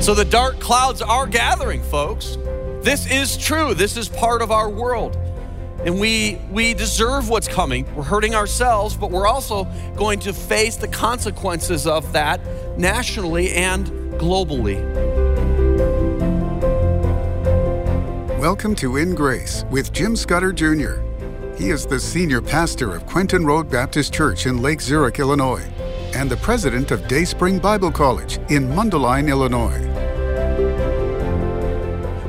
So the dark clouds are gathering, folks. This is true. This is part of our world. And we we deserve what's coming. We're hurting ourselves, but we're also going to face the consequences of that nationally and globally. Welcome to In Grace with Jim Scudder Jr. He is the senior pastor of Quentin Road Baptist Church in Lake Zurich, Illinois, and the president of Dayspring Bible College in Mundelein, Illinois.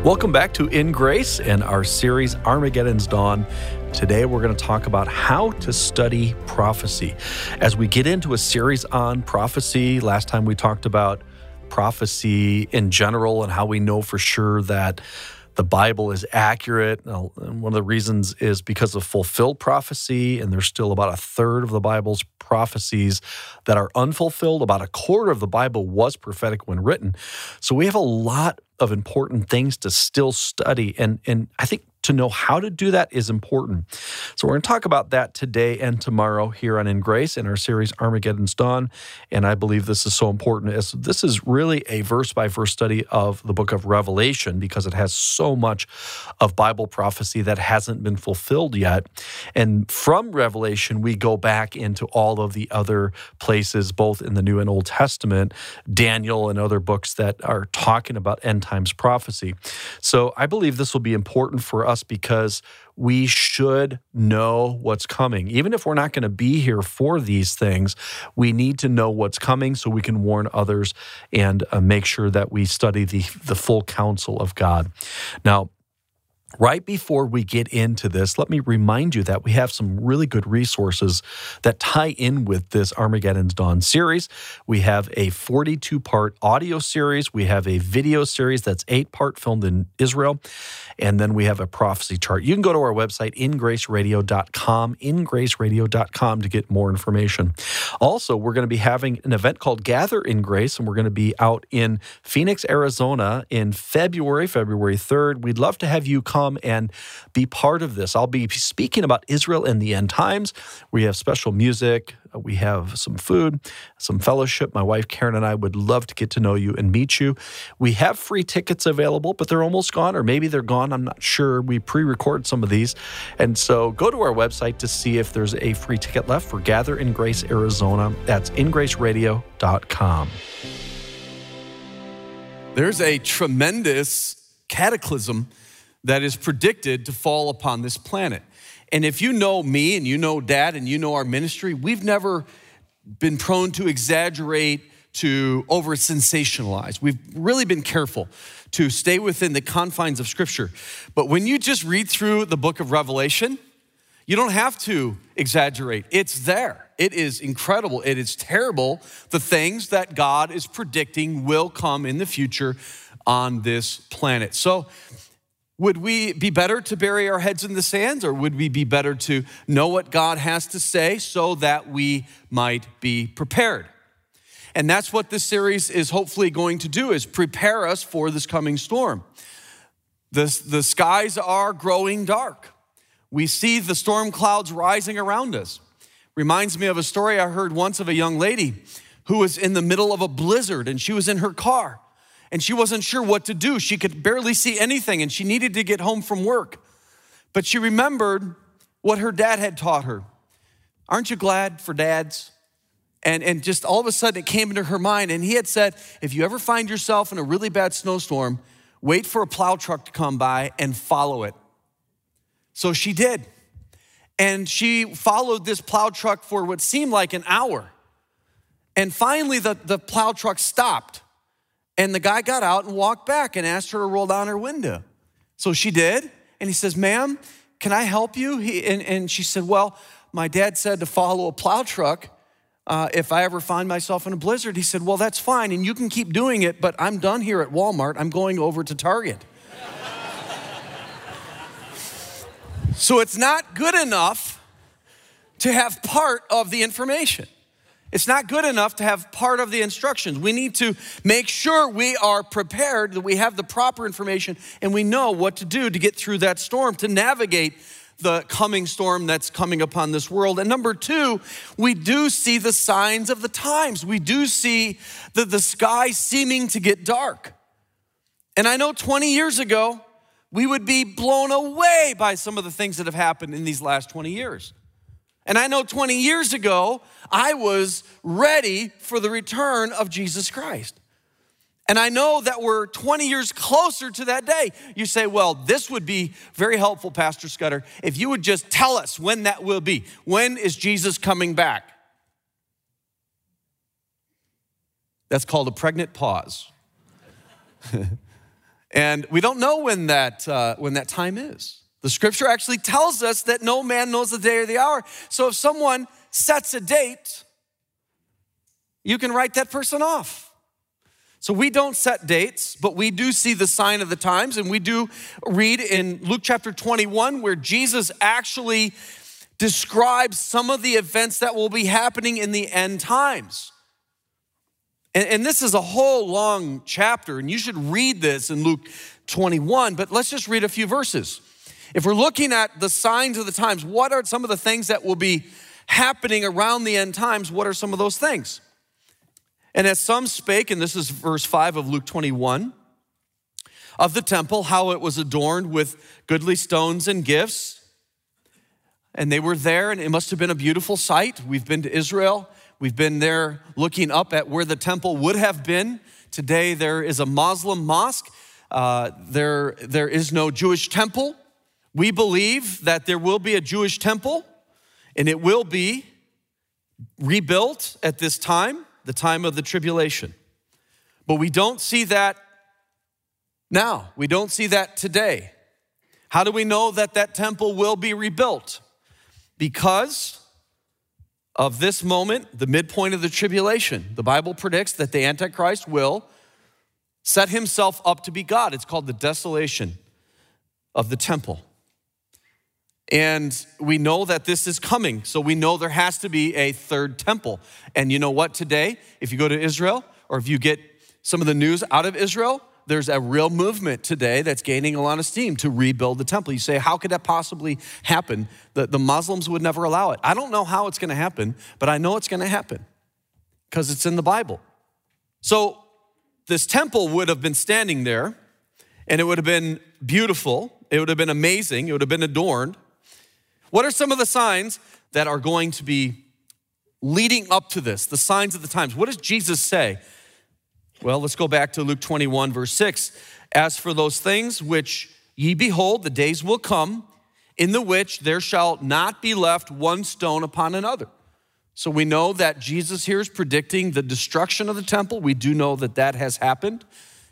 Welcome back to In Grace and our series Armageddon's Dawn. Today we're going to talk about how to study prophecy. As we get into a series on prophecy, last time we talked about prophecy in general and how we know for sure that the Bible is accurate. One of the reasons is because of fulfilled prophecy, and there's still about a third of the Bible's prophecies that are unfulfilled. About a quarter of the Bible was prophetic when written. So we have a lot of important things to still study. And, and I think to know how to do that is important. So, we're going to talk about that today and tomorrow here on In Grace in our series Armageddon's Dawn. And I believe this is so important as this is really a verse by verse study of the book of Revelation because it has so much of Bible prophecy that hasn't been fulfilled yet. And from Revelation, we go back into all of the other places, both in the New and Old Testament, Daniel and other books that are talking about end times prophecy. So, I believe this will be important for us because we should know what's coming. Even if we're not going to be here for these things, we need to know what's coming so we can warn others and uh, make sure that we study the, the full counsel of God. Now, Right before we get into this, let me remind you that we have some really good resources that tie in with this Armageddon's Dawn series. We have a 42 part audio series, we have a video series that's eight part filmed in Israel, and then we have a prophecy chart. You can go to our website, ingraceradio.com, ingraceradio.com to get more information. Also, we're going to be having an event called Gather in Grace, and we're going to be out in Phoenix, Arizona in February, February 3rd. We'd love to have you come come and be part of this. I'll be speaking about Israel in the end times. We have special music, uh, we have some food, some fellowship. My wife Karen and I would love to get to know you and meet you. We have free tickets available, but they're almost gone, or maybe they're gone. I'm not sure. We pre record some of these. And so go to our website to see if there's a free ticket left for Gather in Grace, Arizona. That's ingraceradio.com. There's a tremendous cataclysm that is predicted to fall upon this planet. And if you know me and you know dad and you know our ministry, we've never been prone to exaggerate, to over sensationalize. We've really been careful to stay within the confines of Scripture. But when you just read through the book of Revelation, you don't have to exaggerate. It's there. It is incredible. It is terrible. The things that God is predicting will come in the future on this planet. So, would we be better to bury our heads in the sands, or would we be better to know what God has to say so that we might be prepared? And that's what this series is hopefully going to do is prepare us for this coming storm. The, the skies are growing dark. We see the storm clouds rising around us. Reminds me of a story I heard once of a young lady who was in the middle of a blizzard and she was in her car and she wasn't sure what to do. She could barely see anything and she needed to get home from work. But she remembered what her dad had taught her. Aren't you glad for dads? And, and just all of a sudden it came into her mind. And he had said, if you ever find yourself in a really bad snowstorm, wait for a plow truck to come by and follow it. So she did. And she followed this plow truck for what seemed like an hour. And finally, the, the plow truck stopped. And the guy got out and walked back and asked her to roll down her window. So she did. And he says, Ma'am, can I help you? He, and, and she said, Well, my dad said to follow a plow truck uh, if I ever find myself in a blizzard. He said, Well, that's fine. And you can keep doing it, but I'm done here at Walmart. I'm going over to Target. so it's not good enough to have part of the information. It's not good enough to have part of the instructions. We need to make sure we are prepared, that we have the proper information, and we know what to do to get through that storm, to navigate the coming storm that's coming upon this world. And number two, we do see the signs of the times. We do see the, the sky seeming to get dark. And I know 20 years ago, we would be blown away by some of the things that have happened in these last 20 years. And I know 20 years ago, I was ready for the return of Jesus Christ. And I know that we're 20 years closer to that day. You say, well, this would be very helpful, Pastor Scudder, if you would just tell us when that will be. When is Jesus coming back? That's called a pregnant pause. and we don't know when that, uh, when that time is. The scripture actually tells us that no man knows the day or the hour. So if someone sets a date, you can write that person off. So we don't set dates, but we do see the sign of the times. And we do read in Luke chapter 21 where Jesus actually describes some of the events that will be happening in the end times. And, and this is a whole long chapter, and you should read this in Luke 21, but let's just read a few verses. If we're looking at the signs of the times, what are some of the things that will be happening around the end times? What are some of those things? And as some spake, and this is verse 5 of Luke 21, of the temple, how it was adorned with goodly stones and gifts. And they were there, and it must have been a beautiful sight. We've been to Israel. We've been there looking up at where the temple would have been. Today, there is a Muslim mosque. Uh, there, there is no Jewish temple. We believe that there will be a Jewish temple, and it will be rebuilt at this time the time of the tribulation. But we don't see that now. We don't see that today. How do we know that that temple will be rebuilt? Because of this moment, the midpoint of the tribulation. The Bible predicts that the Antichrist will set himself up to be God. It's called the desolation of the temple. And we know that this is coming. So we know there has to be a third temple. And you know what, today, if you go to Israel or if you get some of the news out of Israel, there's a real movement today that's gaining a lot of steam to rebuild the temple. You say, how could that possibly happen? The, the Muslims would never allow it. I don't know how it's going to happen, but I know it's going to happen because it's in the Bible. So this temple would have been standing there and it would have been beautiful, it would have been amazing, it would have been adorned. What are some of the signs that are going to be leading up to this? The signs of the times. What does Jesus say? Well, let's go back to Luke 21, verse 6. As for those things which ye behold, the days will come in the which there shall not be left one stone upon another. So we know that Jesus here is predicting the destruction of the temple. We do know that that has happened.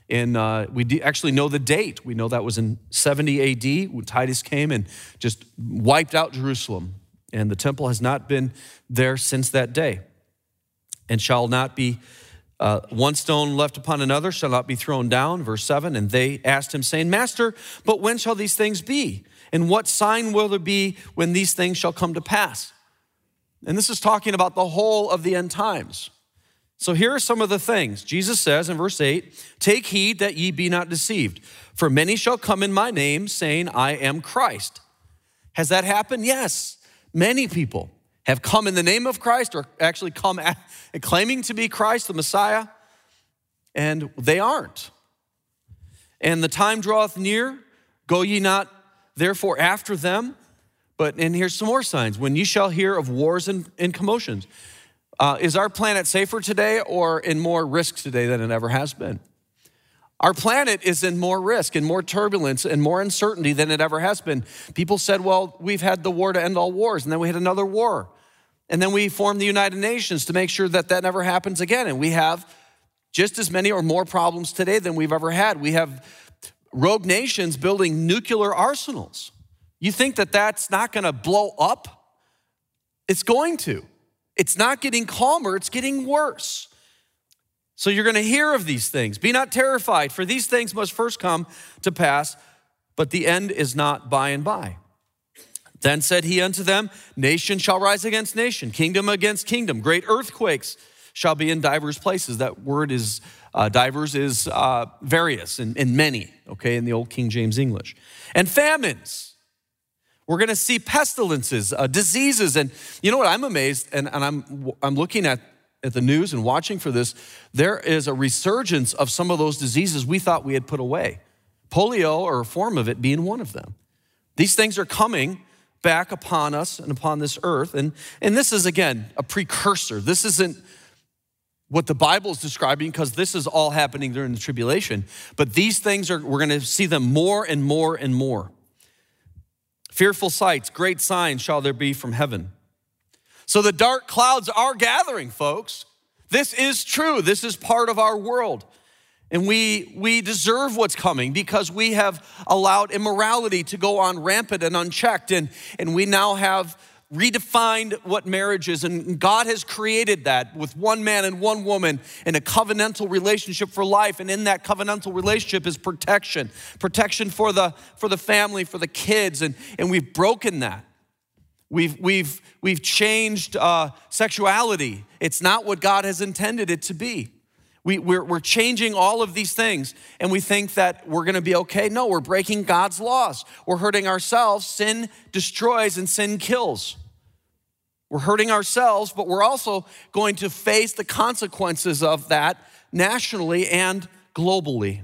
And uh, we actually know the date. We know that was in 70 AD when Titus came and just wiped out Jerusalem. And the temple has not been there since that day. And shall not be uh, one stone left upon another, shall not be thrown down. Verse 7 And they asked him, saying, Master, but when shall these things be? And what sign will there be when these things shall come to pass? And this is talking about the whole of the end times. So here are some of the things. Jesus says in verse 8, Take heed that ye be not deceived, for many shall come in my name, saying, I am Christ. Has that happened? Yes. Many people have come in the name of Christ or actually come at, claiming to be Christ, the Messiah, and they aren't. And the time draweth near, go ye not therefore after them. But, and here's some more signs when ye shall hear of wars and, and commotions. Uh, is our planet safer today or in more risk today than it ever has been? Our planet is in more risk and more turbulence and more uncertainty than it ever has been. People said, well, we've had the war to end all wars, and then we had another war. And then we formed the United Nations to make sure that that never happens again. And we have just as many or more problems today than we've ever had. We have rogue nations building nuclear arsenals. You think that that's not going to blow up? It's going to. It's not getting calmer, it's getting worse. So you're going to hear of these things. Be not terrified, for these things must first come to pass, but the end is not by and by. Then said he unto them, Nation shall rise against nation, kingdom against kingdom. Great earthquakes shall be in divers places. That word is, uh, divers is uh, various and, and many, okay, in the old King James English. And famines we're going to see pestilences, uh, diseases. And you know what? I'm amazed, and, and I'm, I'm looking at at the news and watching for this, there is a resurgence of some of those diseases we thought we had put away. Polio, or a form of it, being one of them. These things are coming back upon us and upon this earth. And, and this is, again, a precursor. This isn't what the Bible is describing because this is all happening during the tribulation. But these things are, we're going to see them more and more and more. Fearful sights, great signs shall there be from heaven. So the dark clouds are gathering, folks. This is true. This is part of our world. And we, we deserve what's coming because we have allowed immorality to go on rampant and unchecked. And, and we now have redefined what marriage is. And God has created that with one man and one woman in a covenantal relationship for life. And in that covenantal relationship is protection protection for the, for the family, for the kids. And, and we've broken that. We've, we've, we've changed uh, sexuality. It's not what God has intended it to be. We, we're, we're changing all of these things and we think that we're gonna be okay. No, we're breaking God's laws. We're hurting ourselves. Sin destroys and sin kills. We're hurting ourselves, but we're also going to face the consequences of that nationally and globally.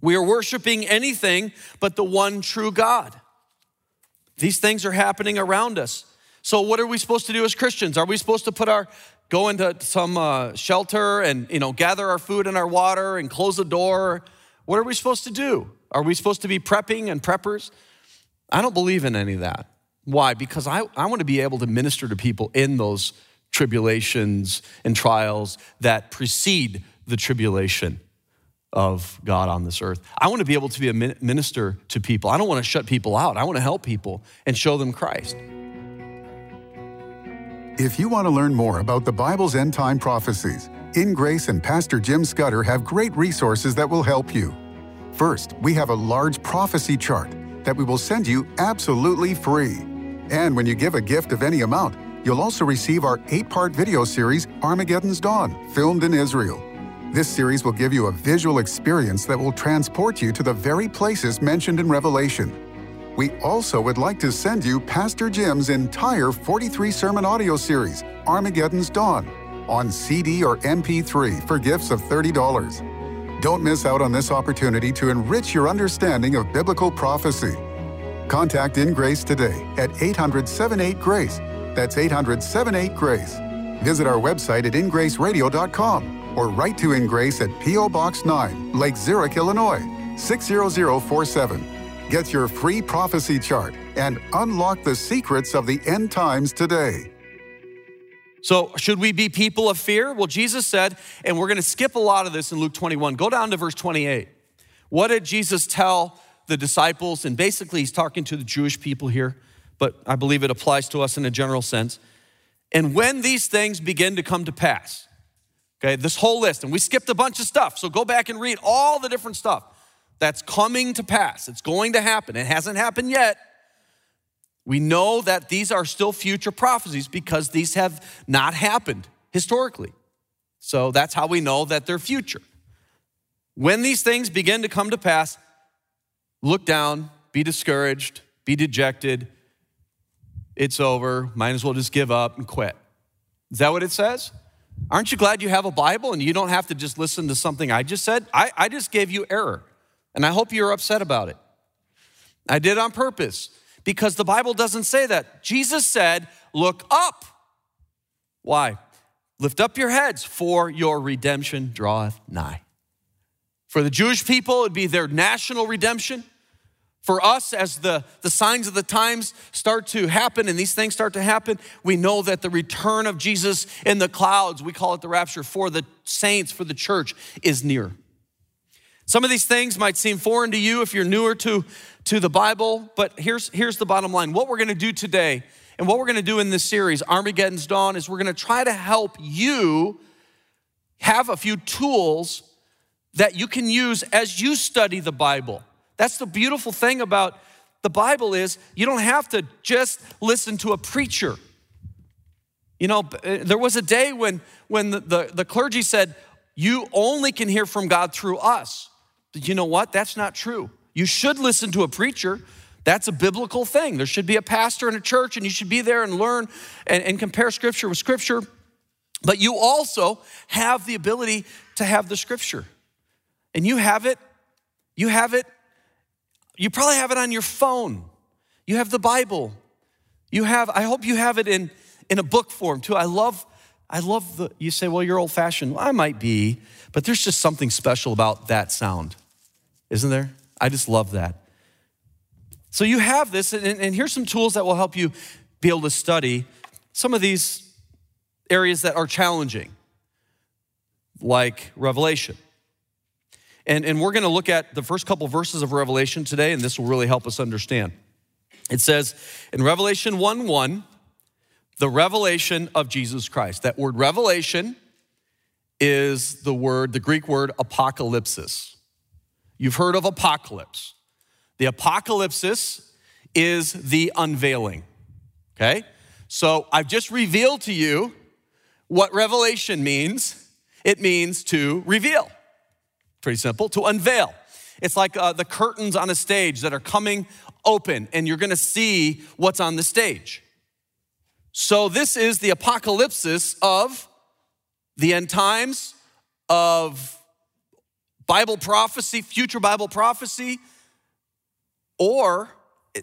We are worshiping anything but the one true God. These things are happening around us. So, what are we supposed to do as Christians? Are we supposed to put our go into some uh, shelter and you know gather our food and our water and close the door what are we supposed to do are we supposed to be prepping and preppers i don't believe in any of that why because i, I want to be able to minister to people in those tribulations and trials that precede the tribulation of God on this earth. I want to be able to be a minister to people. I don't want to shut people out. I want to help people and show them Christ. If you want to learn more about the Bible's end time prophecies, In Grace and Pastor Jim Scudder have great resources that will help you. First, we have a large prophecy chart that we will send you absolutely free. And when you give a gift of any amount, you'll also receive our eight part video series, Armageddon's Dawn, filmed in Israel. This series will give you a visual experience that will transport you to the very places mentioned in Revelation we also would like to send you Pastor Jim's entire 43 sermon audio series, Armageddon's Dawn, on CD or MP3 for gifts of $30. Don't miss out on this opportunity to enrich your understanding of biblical prophecy. Contact In Grace today at 800 78 Grace. That's 800 78 Grace. Visit our website at ingraceradio.com or write to In Grace at P.O. Box 9, Lake Zurich, Illinois 60047. Get your free prophecy chart and unlock the secrets of the end times today. So, should we be people of fear? Well, Jesus said, and we're going to skip a lot of this in Luke 21. Go down to verse 28. What did Jesus tell the disciples? And basically, he's talking to the Jewish people here, but I believe it applies to us in a general sense. And when these things begin to come to pass, okay, this whole list, and we skipped a bunch of stuff, so go back and read all the different stuff that's coming to pass. It's going to happen. It hasn't happened yet. We know that these are still future prophecies because these have not happened historically. So that's how we know that they're future. When these things begin to come to pass, look down, be discouraged, be dejected. It's over. Might as well just give up and quit. Is that what it says? Aren't you glad you have a Bible and you don't have to just listen to something I just said? I, I just gave you error. And I hope you're upset about it. I did on purpose because the Bible doesn't say that. Jesus said, Look up. Why? Lift up your heads, for your redemption draweth nigh. For the Jewish people, it'd be their national redemption. For us, as the, the signs of the times start to happen and these things start to happen, we know that the return of Jesus in the clouds, we call it the rapture, for the saints, for the church, is near. Some of these things might seem foreign to you if you're newer to, to the Bible, but here's, here's the bottom line. What we're gonna do today and what we're gonna do in this series, Armageddon's Dawn, is we're gonna try to help you have a few tools that you can use as you study the Bible. That's the beautiful thing about the Bible is you don't have to just listen to a preacher. You know, uh, there was a day when, when the, the, the clergy said, you only can hear from God through us you know what? That's not true. You should listen to a preacher. That's a biblical thing. There should be a pastor in a church, and you should be there and learn and, and compare scripture with scripture. But you also have the ability to have the scripture. And you have it, you have it, you probably have it on your phone. You have the Bible. You have, I hope you have it in, in a book form too. I love, I love the, you say, well, you're old fashioned. Well, I might be, but there's just something special about that sound, isn't there? I just love that. So you have this, and, and here's some tools that will help you be able to study some of these areas that are challenging, like Revelation. And, and we're going to look at the first couple verses of Revelation today, and this will really help us understand. It says in Revelation 1 1, the revelation of Jesus Christ. That word revelation is the word, the Greek word apocalypsis. You've heard of apocalypse. The apocalypsis is the unveiling. Okay? So I've just revealed to you what revelation means. It means to reveal. Pretty simple, to unveil. It's like uh, the curtains on a stage that are coming open, and you're gonna see what's on the stage. So, this is the apocalypsis of the end times, of Bible prophecy, future Bible prophecy, or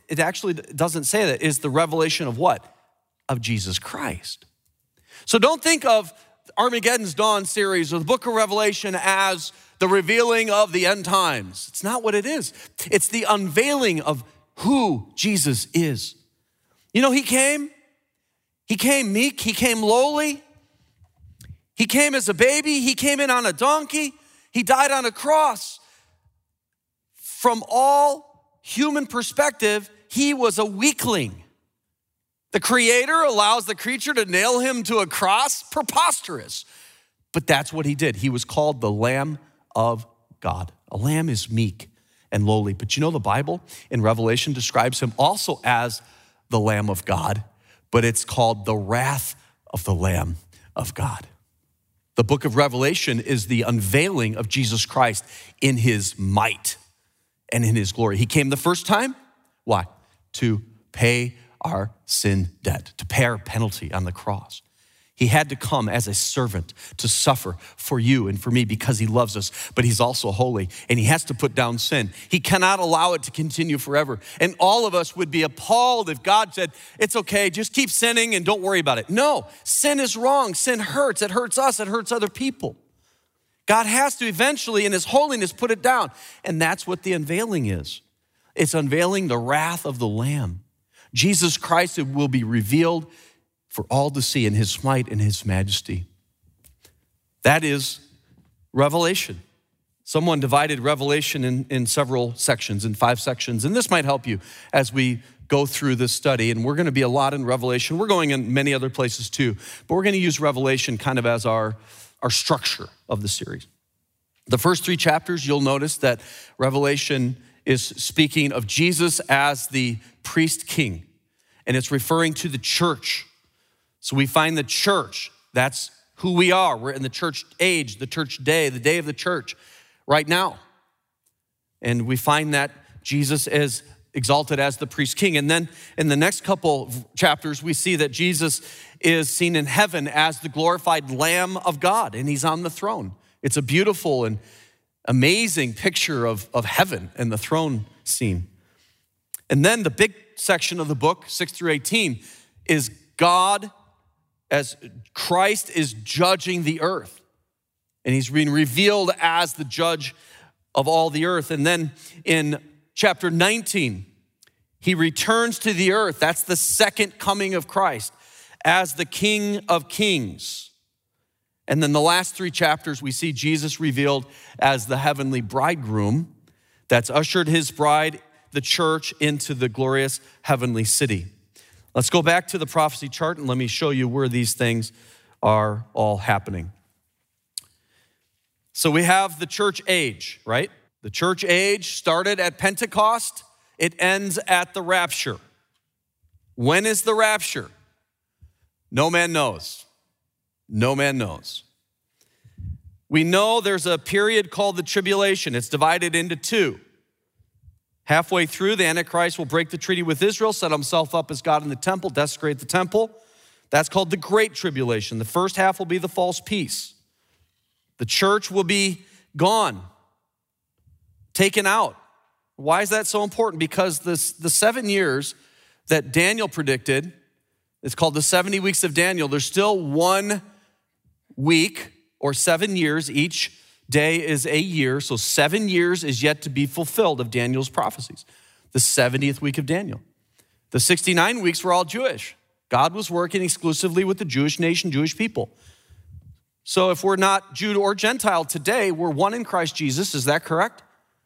it actually doesn't say that, is the revelation of what? Of Jesus Christ. So don't think of Armageddon's Dawn series or the book of Revelation as the revealing of the end times. It's not what it is, it's the unveiling of who Jesus is. You know, He came, He came meek, He came lowly, He came as a baby, He came in on a donkey, He died on a cross. From all human perspective, He was a weakling. The creator allows the creature to nail him to a cross? Preposterous. But that's what he did. He was called the Lamb of God. A lamb is meek and lowly. But you know, the Bible in Revelation describes him also as the Lamb of God, but it's called the wrath of the Lamb of God. The book of Revelation is the unveiling of Jesus Christ in his might and in his glory. He came the first time. Why? To pay our sin debt, to pay our penalty on the cross. He had to come as a servant to suffer for you and for me because he loves us, but he's also holy and he has to put down sin. He cannot allow it to continue forever. And all of us would be appalled if God said, It's okay, just keep sinning and don't worry about it. No, sin is wrong. Sin hurts. It hurts us, it hurts other people. God has to eventually, in his holiness, put it down. And that's what the unveiling is it's unveiling the wrath of the Lamb. Jesus Christ will be revealed for all to see in his might and his majesty. That is Revelation. Someone divided Revelation in, in several sections, in five sections, and this might help you as we go through this study. And we're going to be a lot in Revelation. We're going in many other places too, but we're going to use Revelation kind of as our, our structure of the series. The first three chapters, you'll notice that Revelation is speaking of Jesus as the priest king, and it's referring to the church. So we find the church, that's who we are. We're in the church age, the church day, the day of the church right now. And we find that Jesus is exalted as the priest king. And then in the next couple chapters, we see that Jesus is seen in heaven as the glorified Lamb of God, and he's on the throne. It's a beautiful and amazing picture of, of heaven and the throne scene. And then the big section of the book, 6 through 18, is God as Christ is judging the earth. And he's being revealed as the judge of all the earth. And then in chapter 19, he returns to the earth. That's the second coming of Christ as the King of Kings. And then the last three chapters, we see Jesus revealed as the heavenly bridegroom that's ushered his bride, the church, into the glorious heavenly city. Let's go back to the prophecy chart and let me show you where these things are all happening. So we have the church age, right? The church age started at Pentecost, it ends at the rapture. When is the rapture? No man knows. No man knows. We know there's a period called the tribulation. It's divided into two. Halfway through, the Antichrist will break the treaty with Israel, set himself up as God in the temple, desecrate the temple. That's called the Great Tribulation. The first half will be the false peace. The church will be gone, taken out. Why is that so important? Because this, the seven years that Daniel predicted, it's called the 70 weeks of Daniel, there's still one week or seven years. Each day is a year. So seven years is yet to be fulfilled of Daniel's prophecies. The 70th week of Daniel. The 69 weeks were all Jewish. God was working exclusively with the Jewish nation, Jewish people. So if we're not Jew or Gentile today, we're one in Christ Jesus. Is that correct?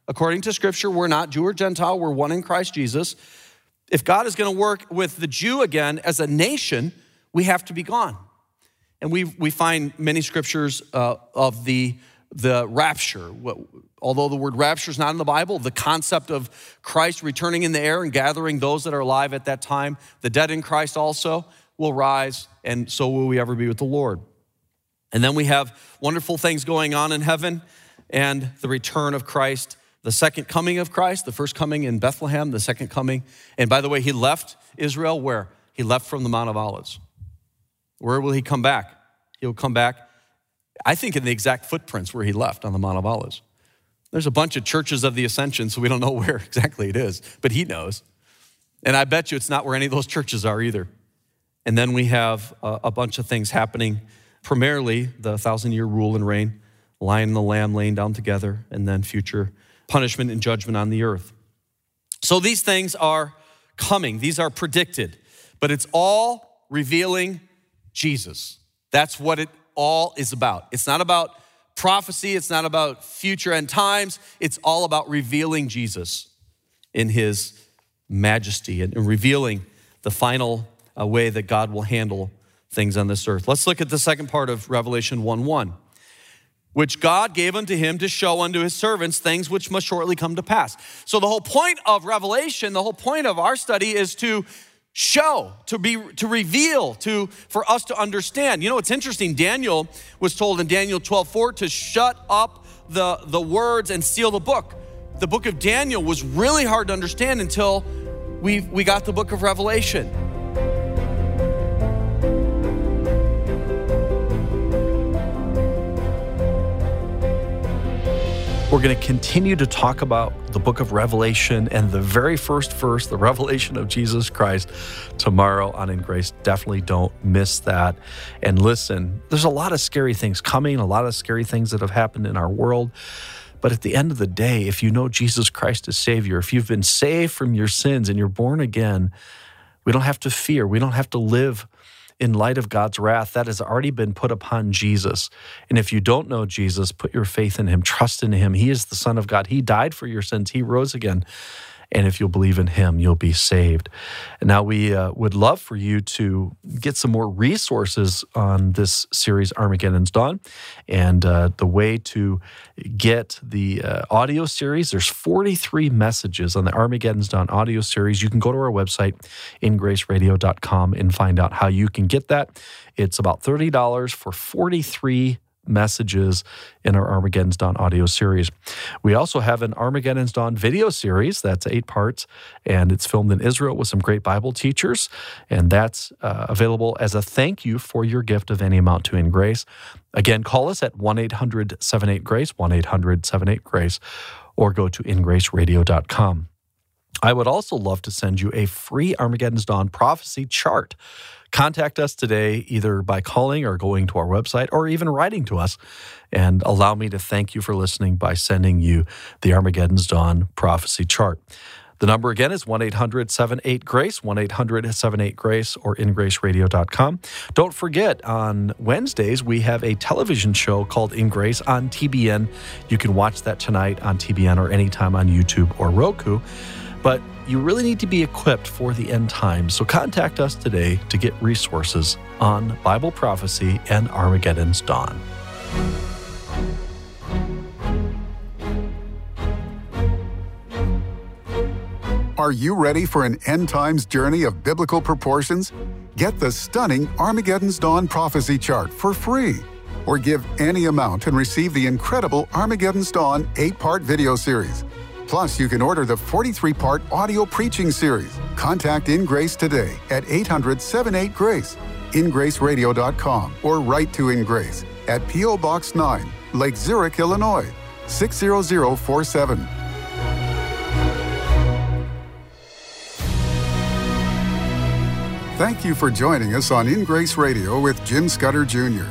According to Scripture, we're not Jew or Gentile, we're one in Christ Jesus. If God is going to work with the Jew again as a nation, we have to be gone. And we, we find many scriptures uh, of the, the rapture. Although the word rapture is not in the Bible, the concept of Christ returning in the air and gathering those that are alive at that time, the dead in Christ also will rise, and so will we ever be with the Lord. And then we have wonderful things going on in heaven and the return of Christ, the second coming of Christ, the first coming in Bethlehem, the second coming. And by the way, he left Israel where? He left from the Mount of Olives. Where will he come back? He'll come back, I think, in the exact footprints where he left on the Mount of Olives. There's a bunch of churches of the ascension, so we don't know where exactly it is, but he knows. And I bet you it's not where any of those churches are either. And then we have a, bunch of things happening primarily the thousand year rule and reign, lion and the lamb laying down together, and then future punishment and judgment on the earth. So these things are coming, these are predicted, but it's all revealing Jesus. That's what it all is about. It's not about prophecy, it's not about future end times, it's all about revealing Jesus in his majesty and revealing the final uh, way that God will handle things on this earth. Let's look at the second part of Revelation 1 1, which God gave unto him to show unto his servants things which must shortly come to pass. So, the whole point of Revelation, the whole point of our study is to show to be to reveal to for us to understand. You know it's interesting. Daniel was told in daniel 12 4 to shut up the the words and seal the book. The book of daniel was really hard to understand until we we got the book of revelation We're going to continue to talk about the book of Revelation and the very first verse, the revelation of Jesus Christ, tomorrow on In Grace. Definitely don't miss that. And listen, there's a lot of scary things coming, a lot of scary things that have happened in our world. But at the end of the day, if you know Jesus Christ as Savior, if you've been saved from your sins and you're born again, we don't have to fear. We don't have to live in light of God's wrath, that has already been put upon Jesus. And if you don't know Jesus, put your faith in him, trust in him. He is the Son of God. He died for your sins, he rose again. And if you'll believe in him, you'll be saved. Now we uh, would love for you to get some more resources on this series, Armageddon's Dawn. And uh, the way to get the uh, audio series, there's 43 messages on the Armageddon's Dawn audio series. You can go to our website, ingraceradio.com, and find out how you can get that. It's about $30 for 43 messages in our Armageddon's Dawn audio series. We also have an Armageddon's Dawn video series that's eight parts, and it's filmed in Israel with some great Bible teachers, and that's uh, available as a thank you for your gift of any amount to In Grace. Again, call us at 1 800 78 Grace, 1 800 78 Grace, or go to ingraceradio.com. I would also love to send you a free Armageddon's Dawn prophecy chart. Contact us today either by calling or going to our website or even writing to us. And allow me to thank you for listening by sending you the Armageddon's Dawn prophecy chart. The number again is 1 800 78 Grace, 1 800 78 Grace, or ingraceradio.com. Don't forget, on Wednesdays, we have a television show called In Grace on TBN. You can watch that tonight on TBN or anytime on YouTube or Roku. But you really need to be equipped for the end times. So contact us today to get resources on Bible prophecy and Armageddon's dawn. Are you ready for an end times journey of biblical proportions? Get the stunning Armageddon's Dawn prophecy chart for free. Or give any amount and receive the incredible Armageddon's Dawn 8 part video series. Plus, you can order the 43 part audio preaching series. Contact In Grace today at 800 78 Grace ingraceradio.com or write to In Grace at P.O. Box 9, Lake Zurich, Illinois 60047. Thank you for joining us on In Grace Radio with Jim Scudder Jr.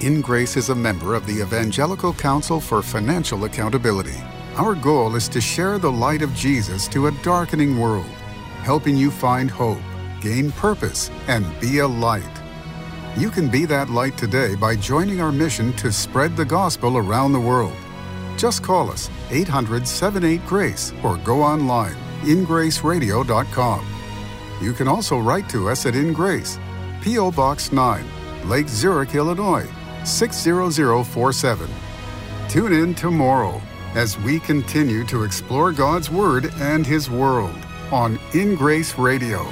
In Grace is a member of the Evangelical Council for Financial Accountability. Our goal is to share the light of Jesus to a darkening world, helping you find hope, gain purpose, and be a light. You can be that light today by joining our mission to spread the gospel around the world. Just call us 800 78 Grace or go online ingraceradio.com. You can also write to us at In Grace, P.O. Box 9, Lake Zurich, Illinois 60047. Tune in tomorrow as we continue to explore God's Word and His world on In Grace Radio.